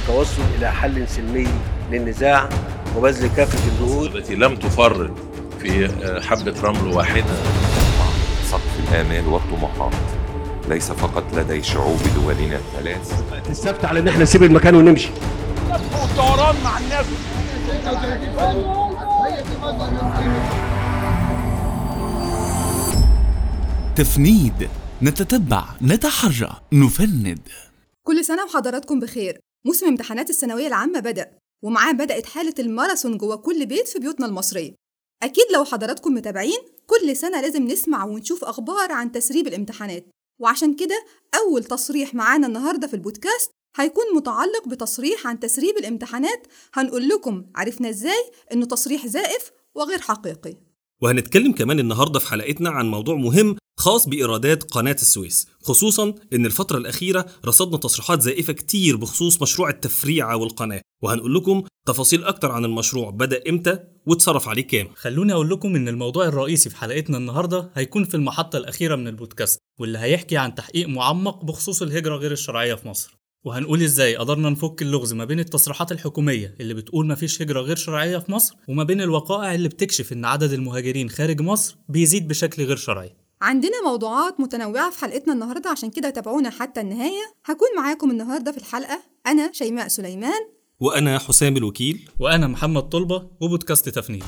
والتوصل إلى حل سلمي للنزاع وبذل كافة الجهود. التي لم تفرط في حبة رمل واحدة. سقف الآمال والطموحات ليس فقط لدي شعوب دولنا الثلاث. السبت على إن إحنا نسيب المكان ونمشي. والطيران مع الناس تفنيد نتتبع نتحرى نفند. كل سنة وحضراتكم بخير. موسم امتحانات الثانوية العامة بدأ ومعاه بدأت حالة الماراثون جوه كل بيت في بيوتنا المصرية. أكيد لو حضراتكم متابعين كل سنة لازم نسمع ونشوف أخبار عن تسريب الامتحانات. وعشان كده أول تصريح معانا النهاردة في البودكاست هيكون متعلق بتصريح عن تسريب الامتحانات. هنقول لكم عرفنا إزاي إنه تصريح زائف وغير حقيقي. وهنتكلم كمان النهارده في حلقتنا عن موضوع مهم خاص بإيرادات قناة السويس خصوصا إن الفترة الأخيرة رصدنا تصريحات زائفة كتير بخصوص مشروع التفريعة والقناة وهنقول لكم تفاصيل أكتر عن المشروع بدأ إمتى واتصرف عليه كام. خلوني أقول لكم إن الموضوع الرئيسي في حلقتنا النهاردة هيكون في المحطة الأخيرة من البودكاست واللي هيحكي عن تحقيق معمق بخصوص الهجرة غير الشرعية في مصر. وهنقول إزاي قدرنا نفك اللغز ما بين التصريحات الحكومية اللي بتقول مفيش هجرة غير شرعية في مصر وما بين الوقائع اللي بتكشف إن عدد المهاجرين خارج مصر بيزيد بشكل غير شرعي. عندنا موضوعات متنوعة في حلقتنا النهاردة عشان كده تابعونا حتى النهاية. هكون معاكم النهاردة في الحلقة. أنا شيماء سليمان. وأنا حسام الوكيل. وأنا محمد طلبة وبودكاست تفنيد.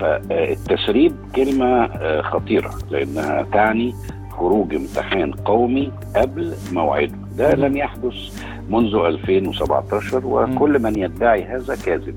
فالتسريب كلمة خطيرة لأنها تعني خروج امتحان قومي قبل موعده. ده لم يحدث منذ 2017 وكل من يدعي هذا كاذب.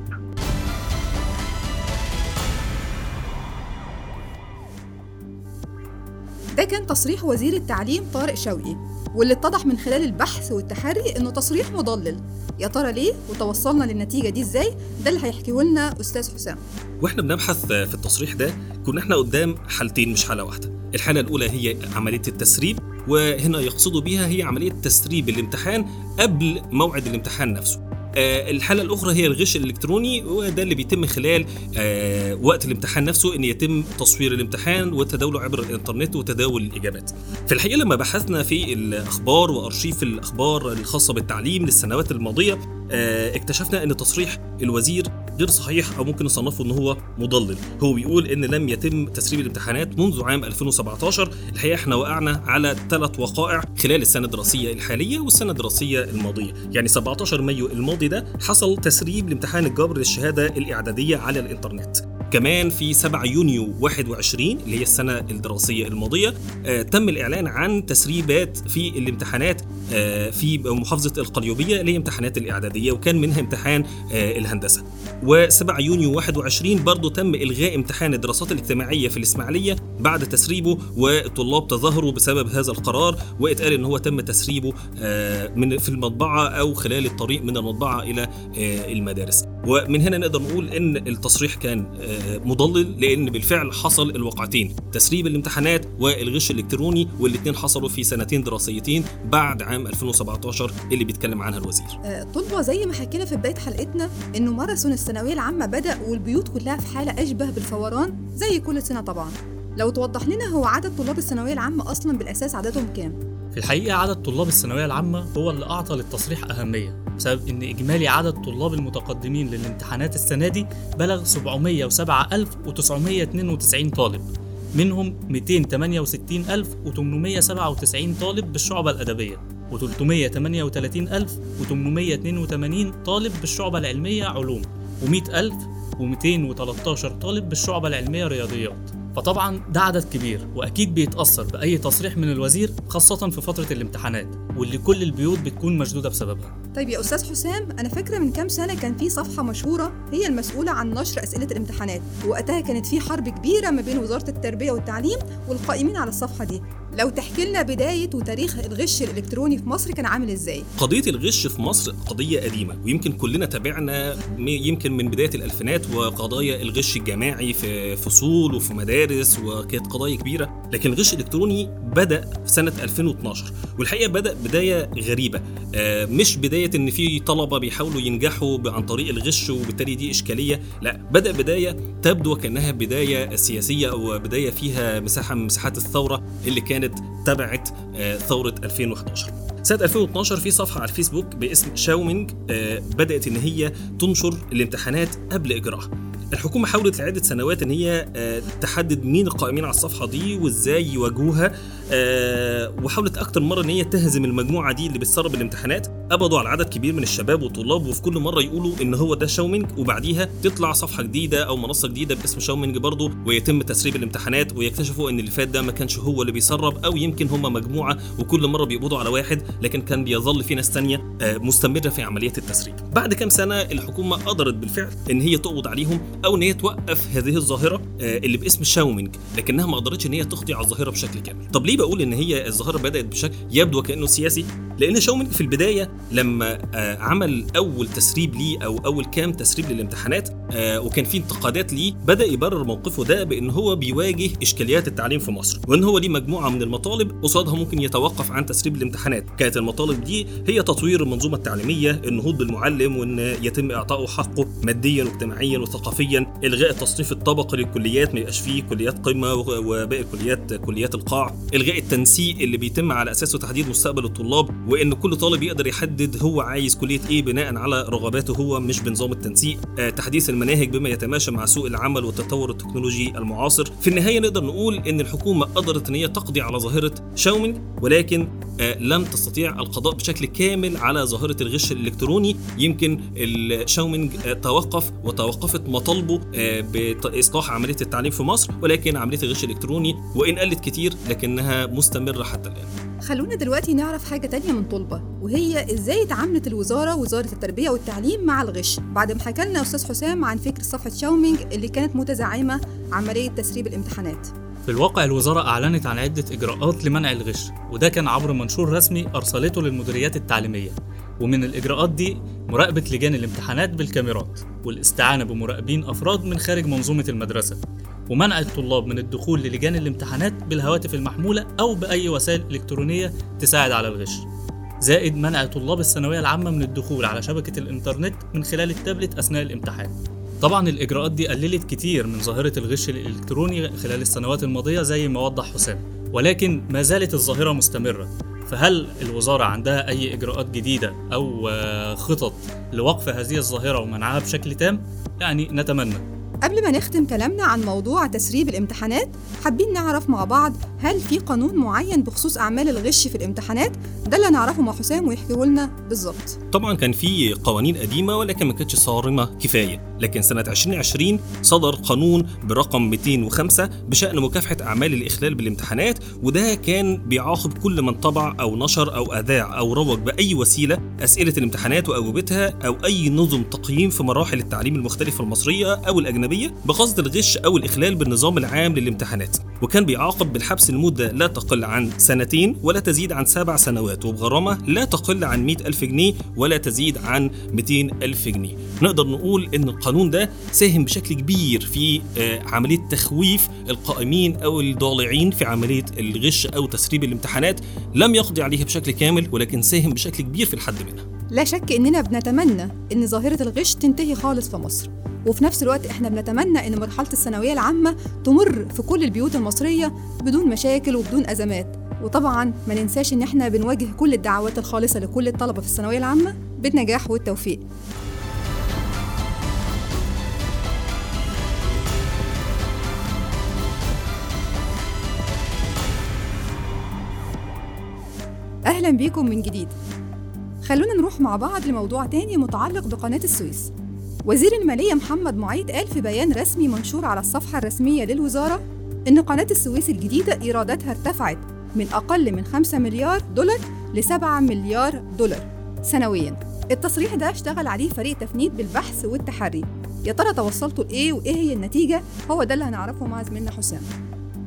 ده كان تصريح وزير التعليم طارق شوقي واللي اتضح من خلال البحث والتحري إنه تصريح مضلل. يا ترى ليه؟ وتوصلنا للنتيجة دي إزاي؟ ده اللي هيحكيه لنا أستاذ حسام. وإحنا بنبحث في التصريح ده كنا إحنا قدام حالتين مش حالة واحدة. الحالة الأولى هي عملية التسريب وهنا يقصدوا بيها هي عملية تسريب الامتحان قبل موعد الامتحان نفسه. آه الحالة الأخرى هي الغش الإلكتروني وده اللي بيتم خلال آه وقت الامتحان نفسه إن يتم تصوير الامتحان وتداوله عبر الإنترنت وتداول الإجابات. في الحقيقة لما بحثنا في الأخبار وأرشيف الأخبار الخاصة بالتعليم للسنوات الماضية آه اكتشفنا أن تصريح الوزير غير صحيح أو ممكن نصنفه إن هو مضلل. هو بيقول إن لم يتم تسريب الامتحانات منذ عام 2017 الحقيقة إحنا وقعنا على ثلاث وقائع خلال السنة الدراسية الحالية والسنة الدراسية الماضية. يعني 17 مايو الماضي ده حصل تسريب لامتحان الجبر للشهادة الإعدادية على الإنترنت. كمان في 7 يونيو 21 اللي هي السنة الدراسية الماضية آه تم الإعلان عن تسريبات في الامتحانات آه في محافظة القليوبية اللي هي امتحانات الإعدادية وكان منها امتحان آه الهندسة. و7 يونيو 21 برضه تم إلغاء امتحان الدراسات الاجتماعية في الإسماعيلية بعد تسريبه والطلاب تظاهروا بسبب هذا القرار واتقال إن هو تم تسريبه آه من في المطبعة أو خلال الطريق من المطبعة إلى آه المدارس. ومن هنا نقدر نقول إن التصريح كان آه مضلل لأن بالفعل حصل الواقعتين تسريب الامتحانات والغش الإلكتروني والاثنين حصلوا في سنتين دراسيتين بعد عام 2017 اللي بيتكلم عنها الوزير. طلبة زي ما حكينا في بداية حلقتنا إنه ماراثون الثانوية العامة بدأ والبيوت كلها في حالة أشبه بالفوران زي كل سنة طبعا. لو توضح لنا هو عدد طلاب الثانوية العامة أصلا بالأساس عددهم كام؟ في الحقيقة عدد طلاب الثانوية العامة هو اللي أعطى للتصريح أهمية بسبب إن إجمالي عدد طلاب المتقدمين للامتحانات السنة دي بلغ 707992 طالب منهم 268897 طالب بالشعبة الأدبية و338882 طالب بالشعبة العلمية علوم و100213 طالب بالشعبة العلمية رياضيات. فطبعا ده عدد كبير وأكيد بيتأثر بأي تصريح من الوزير خاصة في فترة الامتحانات واللي كل البيوت بتكون مشدودة بسببها. طيب يا أستاذ حسام أنا فاكرة من كام سنة كان في صفحة مشهورة هي المسؤولة عن نشر أسئلة الامتحانات وقتها كانت في حرب كبيرة ما بين وزارة التربية والتعليم والقائمين على الصفحة دي. لو تحكي لنا بداية وتاريخ الغش الإلكتروني في مصر كان عامل إزاي؟ قضية الغش في مصر قضية قديمة ويمكن كلنا تابعنا يمكن من بداية الألفينات وقضايا الغش الجماعي في فصول وفي مدارس وكانت قضايا كبيرة لكن الغش الإلكتروني بدأ في سنة 2012 والحقيقة بدأ بداية غريبة آه، مش بداية إن في طلبة بيحاولوا ينجحوا عن طريق الغش وبالتالي دي إشكالية لا بدأ بداية تبدو كأنها بداية سياسية أو بداية فيها مساحة من مساحات الثورة اللي كانت تبعت آه، ثورة 2011 سنة 2012 في صفحة على الفيسبوك باسم شاومينج آه، بدأت إن هي تنشر الامتحانات قبل إجراءها. الحكومة حاولت لعدة سنوات إن هي آه، تحدد مين القائمين على الصفحة دي وإزاي يواجهوها آه، وحاولت أكتر مرة إن هي تهزم المجموعة دي اللي بتسرب الامتحانات. قبضوا على عدد كبير من الشباب والطلاب وفي كل مرة يقولوا إن هو ده شاومينج وبعديها تطلع صفحة جديدة أو منصة جديدة باسم شاومينج برضه ويتم تسريب الامتحانات ويكتشفوا إن اللي فات ده ما كانش هو اللي بيسرب أو يمكن هم مجموعة وكل مرة بيقبضوا على واحد لكن كان بيظل في ناس تانية آه، مستمرة في عملية التسريب. بعد كام سنة الحكومة قدرت بالفعل إن هي تقبض عليهم أو إن هي توقف هذه الظاهرة آه، اللي باسم شاومينج لكنها ما قدرتش إن هي تقضي على الظاهرة بشكل كامل. طب ليه بقول إن هي الظاهرة بدأت بشكل يبدو كأنه سياسي؟ لأن شاومينج في البداية لما آه، عمل أول تسريب ليه أو أول كام تسريب للامتحانات آه، وكان في انتقادات ليه بدأ يبرر موقفه ده بأن هو بيواجه إشكاليات التعليم في مصر. وأن هو ليه مجموعة من المطالب قصادها ممكن يتوقف عن تسريب الامتحانات. كانت المطالب دي هي تطوير المنظومة التعليمية النهوض بالمعلم وأن يتم إعطائه حقه ماديا واجتماعيا وثقافيا. إلغاء التصنيف الطبقي للكليات ما يبقاش فيه كليات قمة و- وباقي الكليات كليات القاع. إلغاء التنسيق اللي بيتم على أساسه تحديد مستقبل الطلاب وإن كل طالب يقدر يحدد هو عايز كلية إيه بناء على رغباته هو مش بنظام التنسيق. آه، تحديث المناهج بما يتماشى مع سوق العمل والتطور التكنولوجي المعاصر. في النهاية نقدر نقول إن الحكومة قدرت إن هي تقضي على ظاهرة شاومينج ولكن آه، لم تستطيع القضاء بشكل كامل على ظاهرة الغش الإلكتروني. يمكن الشاومينج آه، توقف وتوقفت مطالبه آه، بإصلاح عملية التعليم في مصر ولكن عملية الغش الإلكتروني وإن قلت كتير لكنها مستمرة حتى الآن. خلونا دلوقتي نعرف حاجة تانية من طلبة وهي إزاي اتعاملت الوزارة وزارة التربية والتعليم مع الغش. بعد ما حكى لنا أستاذ حسام عن فكرة صفحة شاومينج اللي كانت متزعمة عملية تسريب الامتحانات. في الواقع الوزارة أعلنت عن عدة إجراءات لمنع الغش وده كان عبر منشور رسمي أرسلته للمديريات التعليمية. ومن الإجراءات دي مراقبة لجان الامتحانات بالكاميرات والاستعانة بمراقبين أفراد من خارج منظومة المدرسة ومنع الطلاب من الدخول للجان الامتحانات بالهواتف المحمولة أو بأي وسائل إلكترونية تساعد على الغش. زائد منع طلاب الثانوية العامة من الدخول على شبكة الإنترنت من خلال التابلت أثناء الامتحان. طبعا الإجراءات دي قللت كتير من ظاهرة الغش الإلكتروني خلال السنوات الماضية زي ما وضح حسام ولكن ما زالت الظاهرة مستمرة. فهل الوزارة عندها أي إجراءات جديدة أو آه، خطط لوقف هذه الظاهرة ومنعها بشكل تام؟ يعني نتمنى قبل ما نختم كلامنا عن موضوع تسريب الامتحانات حابين نعرف مع بعض هل في قانون معين بخصوص أعمال الغش في الامتحانات؟ ده اللي نعرفه مع حسام ويحكيه لنا بالظبط. طبعا كان في قوانين قديمة ولكن ما كانتش صارمة كفاية لكن سنة 2020 صدر قانون برقم 205 بشأن مكافحة أعمال الإخلال بالامتحانات وده كان بيعاقب كل من طبع أو نشر أو أذاع أو روج بأي وسيلة أسئلة الامتحانات وأجوبتها أو أي نظم تقييم في مراحل التعليم المختلفة المصرية أو الأجنبية بقصد الغش أو الإخلال بالنظام العام للامتحانات وكان بيعاقب بالحبس لمدة لا تقل عن سنتين ولا تزيد عن سبع سنوات وبغرامة لا تقل عن 100 ألف جنيه ولا تزيد عن 200 ألف جنيه. نقدر نقول إن القانون ده ساهم بشكل كبير في آه، عملية تخويف القائمين أو الضالعين في عملية الغش أو تسريب الامتحانات لم يقضي عليها بشكل كامل ولكن ساهم بشكل كبير في الحد منها. لا شك إننا بنتمنى إن ظاهرة الغش تنتهي خالص في مصر. وفي نفس الوقت إحنا بنتمنى إن مرحلة الثانوية العامة تمر في كل البيوت المصرية بدون مشاكل وبدون أزمات. وطبعا ما ننساش إن إحنا بنواجه كل الدعوات الخالصة لكل الطلبة في الثانوية العامة بالنجاح والتوفيق. أهلا بيكم من جديد. خلونا نروح مع بعض لموضوع تاني متعلق بقناة السويس. وزير المالية محمد معيط قال في بيان رسمي منشور على الصفحة الرسمية للوزارة إن قناة السويس الجديدة إيراداتها ارتفعت من أقل من 5 مليار دولار ل 7 مليار دولار سنوياً. التصريح ده اشتغل عليه فريق تفنيد بالبحث والتحري. يا ترى توصلتوا لإيه وإيه هي النتيجة؟ هو ده اللي هنعرفه مع زميلنا حسام.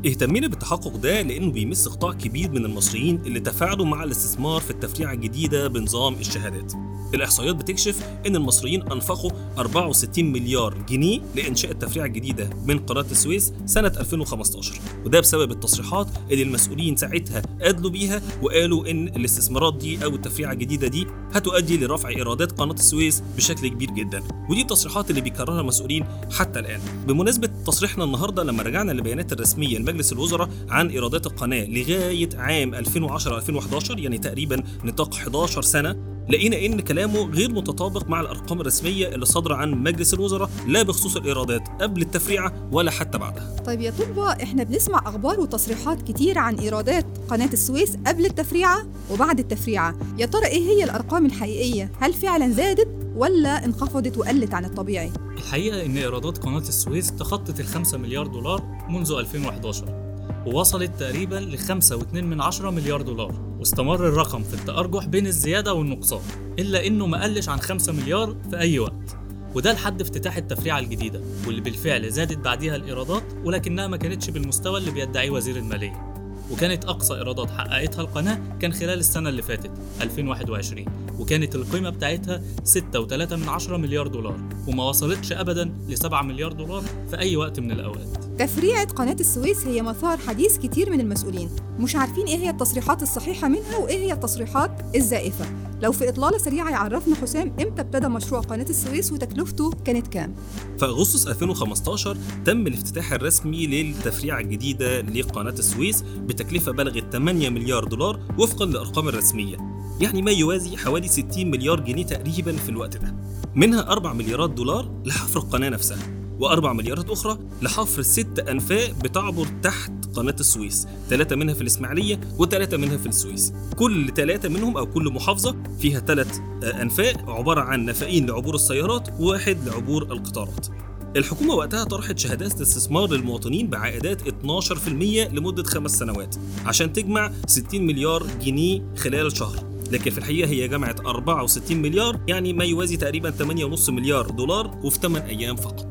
اهتمينا بالتحقق ده لأنه بيمس قطاع كبير من المصريين اللي تفاعلوا مع الاستثمار في التفريعة الجديدة بنظام الشهادات. الإحصائيات بتكشف إن المصريين أنفقوا 64 مليار جنيه لإنشاء التفريعة الجديدة من قناة السويس سنة 2015 وده بسبب التصريحات اللي المسؤولين ساعتها أدلوا بيها وقالوا إن الاستثمارات دي أو التفريعة الجديدة دي هتؤدي لرفع إيرادات قناة السويس بشكل كبير جدا. ودي التصريحات اللي بيكررها المسؤولين حتى الآن. بمناسبة تصريحنا النهاردة لما رجعنا للبيانات الرسمية لمجلس الوزراء عن إيرادات القناة لغاية عام 2010-2011 يعني تقريبا نطاق 11 سنة لقينا إن كلامه غير متطابق مع الأرقام الرسمية اللي صادرة عن مجلس الوزراء لا بخصوص الإيرادات قبل التفريعة ولا حتى بعدها. طيب يا طلبة إحنا بنسمع أخبار وتصريحات كتير عن إيرادات قناة السويس قبل التفريعة وبعد التفريعة. يا ترى إيه هي الأرقام الحقيقية؟ هل فعلا زادت ولا انخفضت وقلت عن الطبيعي؟ الحقيقة إن إيرادات قناة السويس تخطت ال 5 مليار دولار منذ 2011 ووصلت تقريبا ل 5.2 من عشرة مليار دولار. واستمر الرقم في التأرجح بين الزيادة والنقصان إلا إنه ما عن 5 مليار في أي وقت. وده لحد افتتاح التفريعة الجديدة واللي بالفعل زادت بعديها الإيرادات ولكنها ما كانتش بالمستوى اللي بيدعيه وزير المالية. وكانت أقصى إيرادات حققتها القناة كان خلال السنة اللي فاتت 2021 وكانت القيمة بتاعتها 6.3 من عشرة مليار دولار وما وصلتش أبدا ل 7 مليار دولار في أي وقت من الأوقات. تفريعة قناة السويس هي مثار حديث كتير من المسؤولين. مش عارفين إيه هي التصريحات الصحيحة منها وإيه هي التصريحات الزائفة. لو في إطلالة سريعة يعرفنا حسام إمتى ابتدى مشروع قناة السويس وتكلفته كانت كام. في أغسطس 2015 تم الافتتاح الرسمي للتفريعة الجديدة لقناة السويس بتكلفة بلغت 8 مليار دولار وفقا للأرقام الرسمية. يعني ما يوازي حوالي 60 مليار جنيه تقريبا في الوقت ده. منها 4 مليارات دولار لحفر القناة نفسها. وأربع مليارات أخرى لحفر ست أنفاق بتعبر تحت قناة السويس. ثلاثة منها في الإسماعيلية وثلاثة منها في السويس. كل ثلاثة منهم أو كل محافظة فيها ثلاث أنفاق عبارة عن نفقين لعبور السيارات وواحد لعبور القطارات. الحكومة وقتها طرحت شهادات استثمار للمواطنين بعائدات 12% لمدة خمس سنوات عشان تجمع 60 مليار جنيه خلال شهر. لكن في الحقيقة هي جمعت 64 مليار يعني ما يوازي تقريبا 8.5 مليار دولار وفي 8 أيام فقط.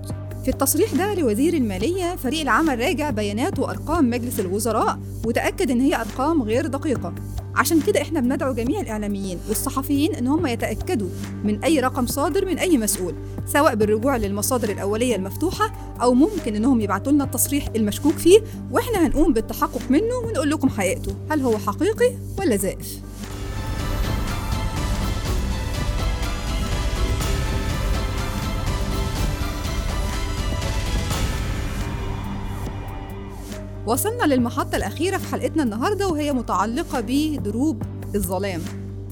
في التصريح ده لوزير المالية فريق العمل راجع بيانات وأرقام مجلس الوزراء وتأكد إن هي أرقام غير دقيقة. عشان كده إحنا بندعو جميع الإعلاميين والصحفيين إن هم يتأكدوا من أي رقم صادر من أي مسؤول سواء بالرجوع للمصادر الأولية المفتوحة أو ممكن إنهم يبعتوا لنا التصريح المشكوك فيه وإحنا هنقوم بالتحقق منه ونقول لكم حقيقته هل هو حقيقي ولا زائف. وصلنا للمحطة الأخيرة في حلقتنا النهاردة وهي متعلقة بدروب الظلام.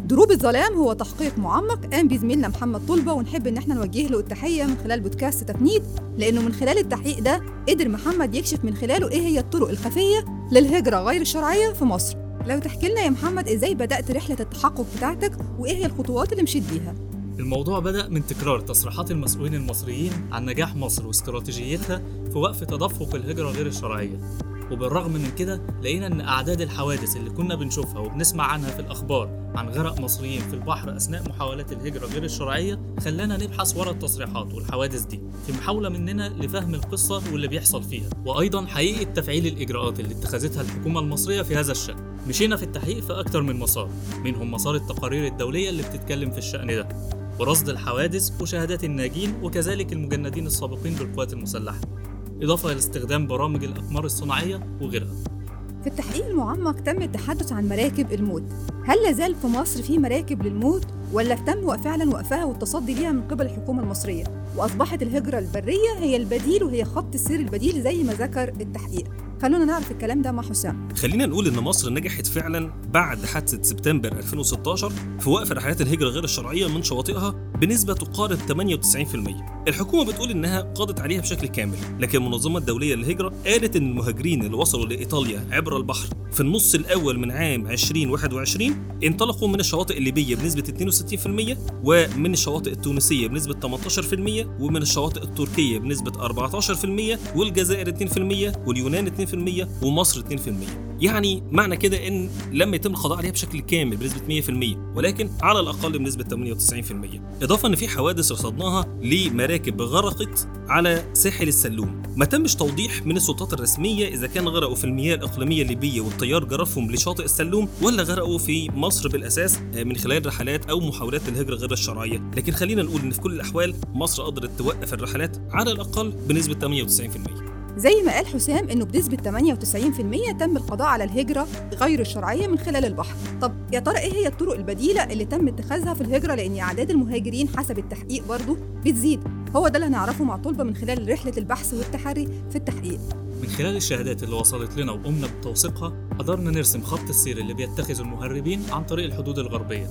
دروب الظلام هو تحقيق معمق قام بيه زميلنا محمد طلبة ونحب إن إحنا نوجه له التحية من خلال بودكاست تفنيد لأنه من خلال التحقيق ده قدر محمد يكشف من خلاله إيه هي الطرق الخفية للهجرة غير الشرعية في مصر. لو تحكي لنا يا محمد إزاي بدأت رحلة التحقق بتاعتك وإيه هي الخطوات اللي مشيت بيها؟ الموضوع بدأ من تكرار تصريحات المسؤولين المصريين عن نجاح مصر واستراتيجيتها في وقف تدفق الهجرة غير الشرعية. وبالرغم من كده لقينا إن أعداد الحوادث اللي كنا بنشوفها وبنسمع عنها في الأخبار عن غرق مصريين في البحر أثناء محاولات الهجرة غير الشرعية خلانا نبحث ورا التصريحات والحوادث دي في محاولة مننا لفهم القصة واللي بيحصل فيها وأيضا حقيقة تفعيل الإجراءات اللي اتخذتها الحكومة المصرية في هذا الشأن. مشينا في التحقيق في أكتر من مسار منهم مسار التقارير الدولية اللي بتتكلم في الشأن ده ورصد الحوادث وشهادات الناجين وكذلك المجندين السابقين بالقوات المسلحة. إضافة لاستخدام برامج الأقمار الصناعية وغيرها. في التحقيق المعمق تم التحدث عن مراكب الموت. هل لازال في مصر في مراكب للموت ولا تم فعلا وقفها والتصدي ليها من قبل الحكومة المصرية؟ وأصبحت الهجرة البرية هي البديل وهي خط السير البديل زي ما ذكر التحقيق خلونا نعرف الكلام ده مع حسام. خلينا نقول إن مصر نجحت فعلا بعد حادثة سبتمبر 2016 في وقف رحلات الهجرة غير الشرعية من شواطئها بنسبة تقارب 98% الحكومة بتقول إنها قضت عليها بشكل كامل لكن المنظمة الدولية للهجرة قالت إن المهاجرين اللي وصلوا لإيطاليا عبر البحر في النص الأول من عام 2021 انطلقوا من الشواطئ الليبية بنسبة 62% ومن الشواطئ التونسية بنسبة 18% ومن الشواطئ التركية بنسبة 14% والجزائر 2% واليونان 2% ومصر 2% يعني معنى كده إن لم يتم القضاء عليها بشكل كامل بنسبة 100% ولكن على الأقل بنسبة 98% إضافة إن في حوادث رصدناها لمراكب غرقت على ساحل السلوم. ما تمش توضيح من السلطات الرسمية إذا كان غرقوا في المياه الإقليمية الليبية والتيار جرفهم لشاطئ السلوم ولا غرقوا في مصر بالأساس من خلال رحلات أو محاولات الهجرة غير الشرعية. لكن خلينا نقول إن في كل الأحوال مصر قدرت توقف الرحلات على الأقل بنسبة 98% زي ما قال حسام إنه بنسبة 98% تم القضاء على الهجرة غير الشرعية من خلال البحر. طب يا ترى إيه هي الطرق البديلة اللي تم اتخاذها في الهجرة لأن أعداد المهاجرين حسب التحقيق برضه بتزيد. هو ده اللي هنعرفه مع طلبة من خلال رحلة البحث والتحري في التحقيق. من خلال الشهادات اللي وصلت لنا وقمنا بتوثيقها قدرنا نرسم خط السير اللي بيتخذه المهربين عن طريق الحدود الغربية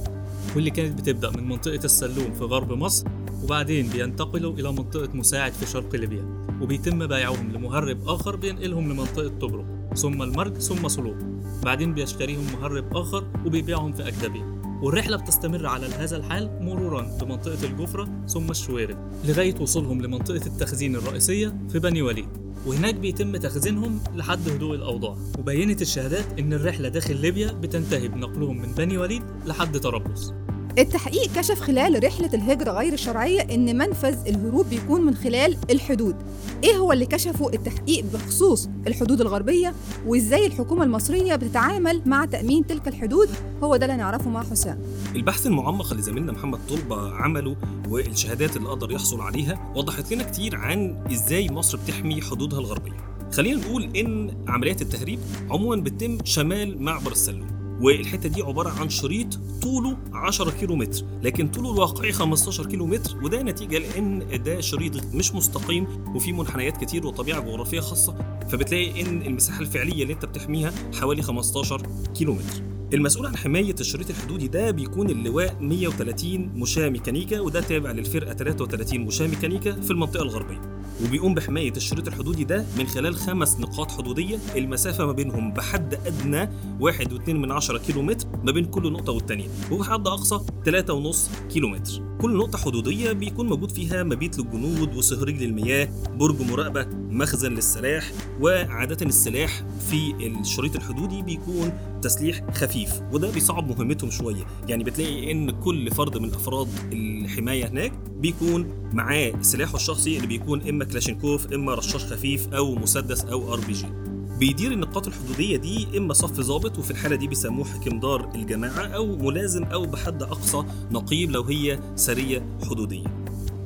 واللي كانت بتبدأ من منطقة السلوم في غرب مصر وبعدين بينتقلوا إلى منطقة مساعد في شرق ليبيا وبيتم بيعهم لمهرب آخر بينقلهم لمنطقة طبرق ثم المرج ثم صلوب. بعدين بيشتريهم مهرب آخر وبيبيعهم في أكدبية والرحلة بتستمر على هذا الحال مرورا بمنطقة الجفرة ثم الشوارب لغاية وصولهم لمنطقة التخزين الرئيسية في بني وليد. وهناك بيتم تخزينهم لحد هدوء الأوضاع. وبينت الشهادات إن الرحلة داخل ليبيا بتنتهي بنقلهم من بني وليد لحد طرابلس. التحقيق كشف خلال رحلة الهجرة غير الشرعية إن منفذ الهروب بيكون من خلال الحدود. إيه هو اللي كشفه التحقيق بخصوص الحدود الغربية وإزاي الحكومة المصرية بتتعامل مع تأمين تلك الحدود؟ هو ده اللي نعرفه مع حسام. البحث المعمق اللي زميلنا محمد طلبة عمله والشهادات اللي قدر يحصل عليها وضحت لنا كتير عن إزاي مصر بتحمي حدودها الغربية. خلينا نقول إن عمليات التهريب عموما بتتم شمال معبر السلوم. والحتة دي عبارة عن شريط طوله 10 كيلو متر لكن طوله الواقعي 15 كيلو متر وده نتيجة لأن ده شريط مش مستقيم وفيه منحنيات كتير وطبيعة جغرافية خاصة فبتلاقي إن المساحة الفعلية اللي أنت بتحميها حوالي 15 كيلو متر المسؤول عن حماية الشريط الحدودي ده بيكون اللواء 130 مشاة ميكانيكا وده تابع للفرقة 33 مشاة ميكانيكا في المنطقة الغربية. وبيقوم بحماية الشريط الحدودي ده من خلال خمس نقاط حدودية. المسافة ما بينهم بحد أدنى واحد واتنين من عشرة كيلو متر ما بين كل نقطة والتانية وبحد أقصى تلاتة ونص كيلو متر كل نقطة حدودية بيكون موجود فيها مبيت للجنود وصهريج للمياه برج مراقبة مخزن للسلاح وعادة السلاح في الشريط الحدودي بيكون تسليح خفيف وده بيصعب مهمتهم شوية. يعني بتلاقي إن كل فرد من أفراد الحماية هناك بيكون معاه سلاحه الشخصي اللي بيكون إما كلاشينكوف إما رشاش خفيف أو مسدس أو آر بي جي. بيدير النقاط الحدودية دي إما صف ضابط وفي الحالة دي بيسموه حكمدار الجماعة أو ملازم أو بحد أقصى نقيب لو هي سرية حدودية.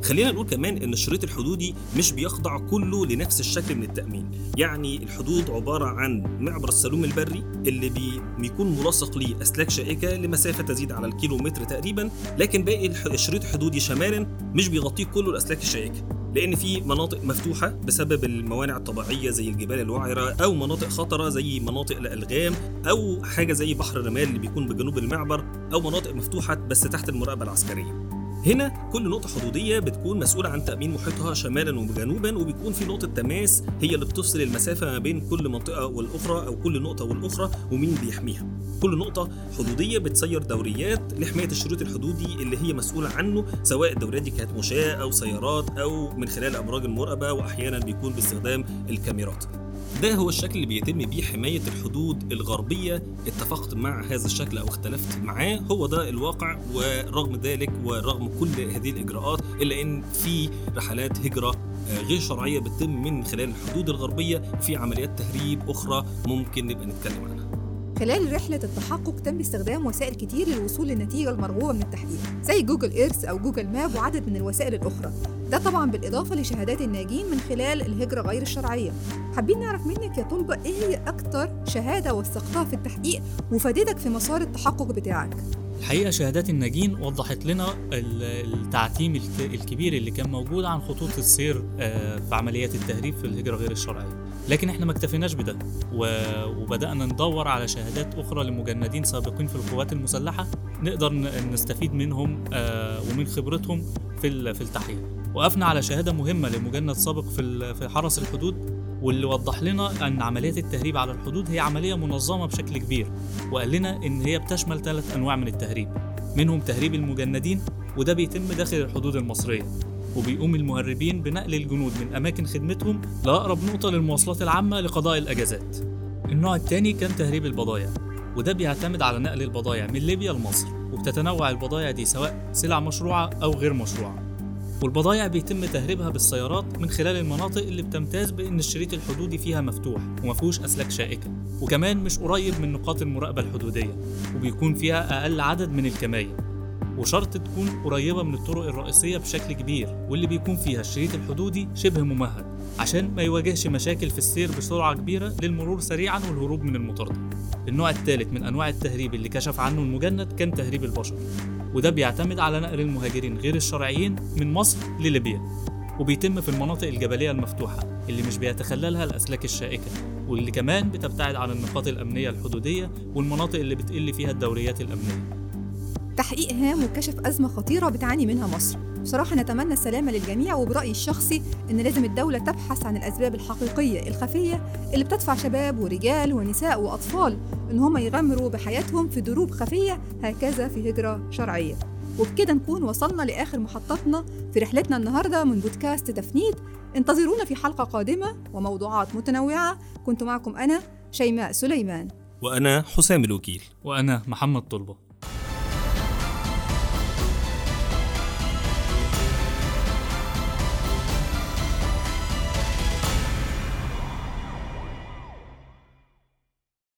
خلينا نقول كمان إن الشريط الحدودي مش بيخضع كله لنفس الشكل من التأمين. يعني الحدود عبارة عن معبر السلوم البري اللي بي بيكون ملاصق ليه اسلاك شائكة لمسافة تزيد على الكيلو متر تقريبا لكن باقي الشريط الحدودي شمالا مش بيغطيه كله الاسلاك الشائكة. لأن في مناطق مفتوحة بسبب الموانع الطبيعية زي الجبال الوعرة أو مناطق خطرة زي مناطق الألغام أو حاجة زي بحر الرمال اللي بيكون بجنوب المعبر أو مناطق مفتوحة بس تحت المراقبة العسكرية هنا كل نقطة حدودية بتكون مسؤولة عن تأمين محيطها شمالا وجنوبا وبيكون في نقطة تماس هي اللي بتفصل المسافة ما بين كل منطقة والأخرى أو كل نقطة والأخرى ومين بيحميها. كل نقطة حدودية بتسير دوريات لحماية الشريط الحدودي اللي هي مسؤولة عنه سواء الدوريات دي كانت مشاة أو سيارات أو من خلال أبراج المراقبة وأحيانا بيكون باستخدام الكاميرات. ده هو الشكل اللي بيتم بيه حماية الحدود الغربية. اتفقت مع هذا الشكل أو اختلفت معاه. هو ده الواقع ورغم ذلك ورغم كل هذه الإجراءات إلا أن في رحلات هجرة غير شرعية بتتم من خلال الحدود الغربية. في عمليات تهريب أخرى ممكن نبقى نتكلم عنها. خلال رحلة التحقق تم استخدام وسائل كتير للوصول للنتيجة المرغوبة من التحقيق زي جوجل إيرث أو جوجل ماب وعدد من الوسائل الأخرى. ده طبعا بالإضافة لشهادات الناجين من خلال الهجرة غير الشرعية. حابين نعرف منك يا طلبة إيه هي أكتر شهادة وثقتها في التحقيق وفادتك في مسار التحقق بتاعك؟ الحقيقة شهادات الناجين وضحت لنا التعتيم الكبير اللي كان موجود عن خطوط السير في عمليات التهريب في الهجرة غير الشرعية. لكن إحنا ما اكتفيناش بده. وبدأنا ندور على شهادات أخرى لمجندين سابقين في القوات المسلحة نقدر نستفيد منهم ومن خبرتهم في في التحقيق. وقفنا على شهادة مهمة لمجند سابق في في حرس الحدود واللي وضح لنا إن عمليات التهريب على الحدود هي عملية منظمة بشكل كبير وقال لنا إن هي بتشمل ثلاث أنواع من التهريب منهم تهريب المجندين وده بيتم داخل الحدود المصرية. وبيقوم المهربين بنقل الجنود من أماكن خدمتهم لأقرب نقطة للمواصلات العامة لقضاء الأجازات. النوع الثاني كان تهريب البضائع وده بيعتمد على نقل البضائع من ليبيا لمصر وبتتنوع البضائع دي سواء سلع مشروعة أو غير مشروعة. والبضائع بيتم تهريبها بالسيارات من خلال المناطق اللي بتمتاز بأن الشريط الحدودي فيها مفتوح ومفيهوش أسلاك شائكة وكمان مش قريب من نقاط المراقبة الحدودية وبيكون فيها أقل عدد من الكمائن. وشرط تكون قريبة من الطرق الرئيسية بشكل كبير واللي بيكون فيها الشريط الحدودي شبه ممهد عشان ما يواجهش مشاكل في السير بسرعة كبيرة للمرور سريعا والهروب من المطاردة. النوع الثالث من أنواع التهريب اللي كشف عنه المجند كان تهريب البشر وده بيعتمد على نقل المهاجرين غير الشرعيين من مصر لليبيا وبيتم في المناطق الجبلية المفتوحة اللي مش بيتخللها الأسلاك الشائكة واللي كمان بتبتعد عن النقاط الأمنية الحدودية والمناطق اللي بتقل فيها الدوريات الأمنية. تحقيق هام وكشف أزمة خطيرة بتعاني منها مصر. بصراحة نتمنى السلامة للجميع وبرأيي الشخصي إن لازم الدولة تبحث عن الأسباب الحقيقية الخفية اللي بتدفع شباب ورجال ونساء وأطفال إن هم يغامروا بحياتهم في دروب خفية هكذا في هجرة شرعية. وبكده نكون وصلنا لآخر محطتنا في رحلتنا النهاردة من بودكاست تفنيد. انتظرونا في حلقة قادمة وموضوعات متنوعة. كنت معكم أنا شيماء سليمان. وأنا حسام الوكيل. وأنا محمد طلبة.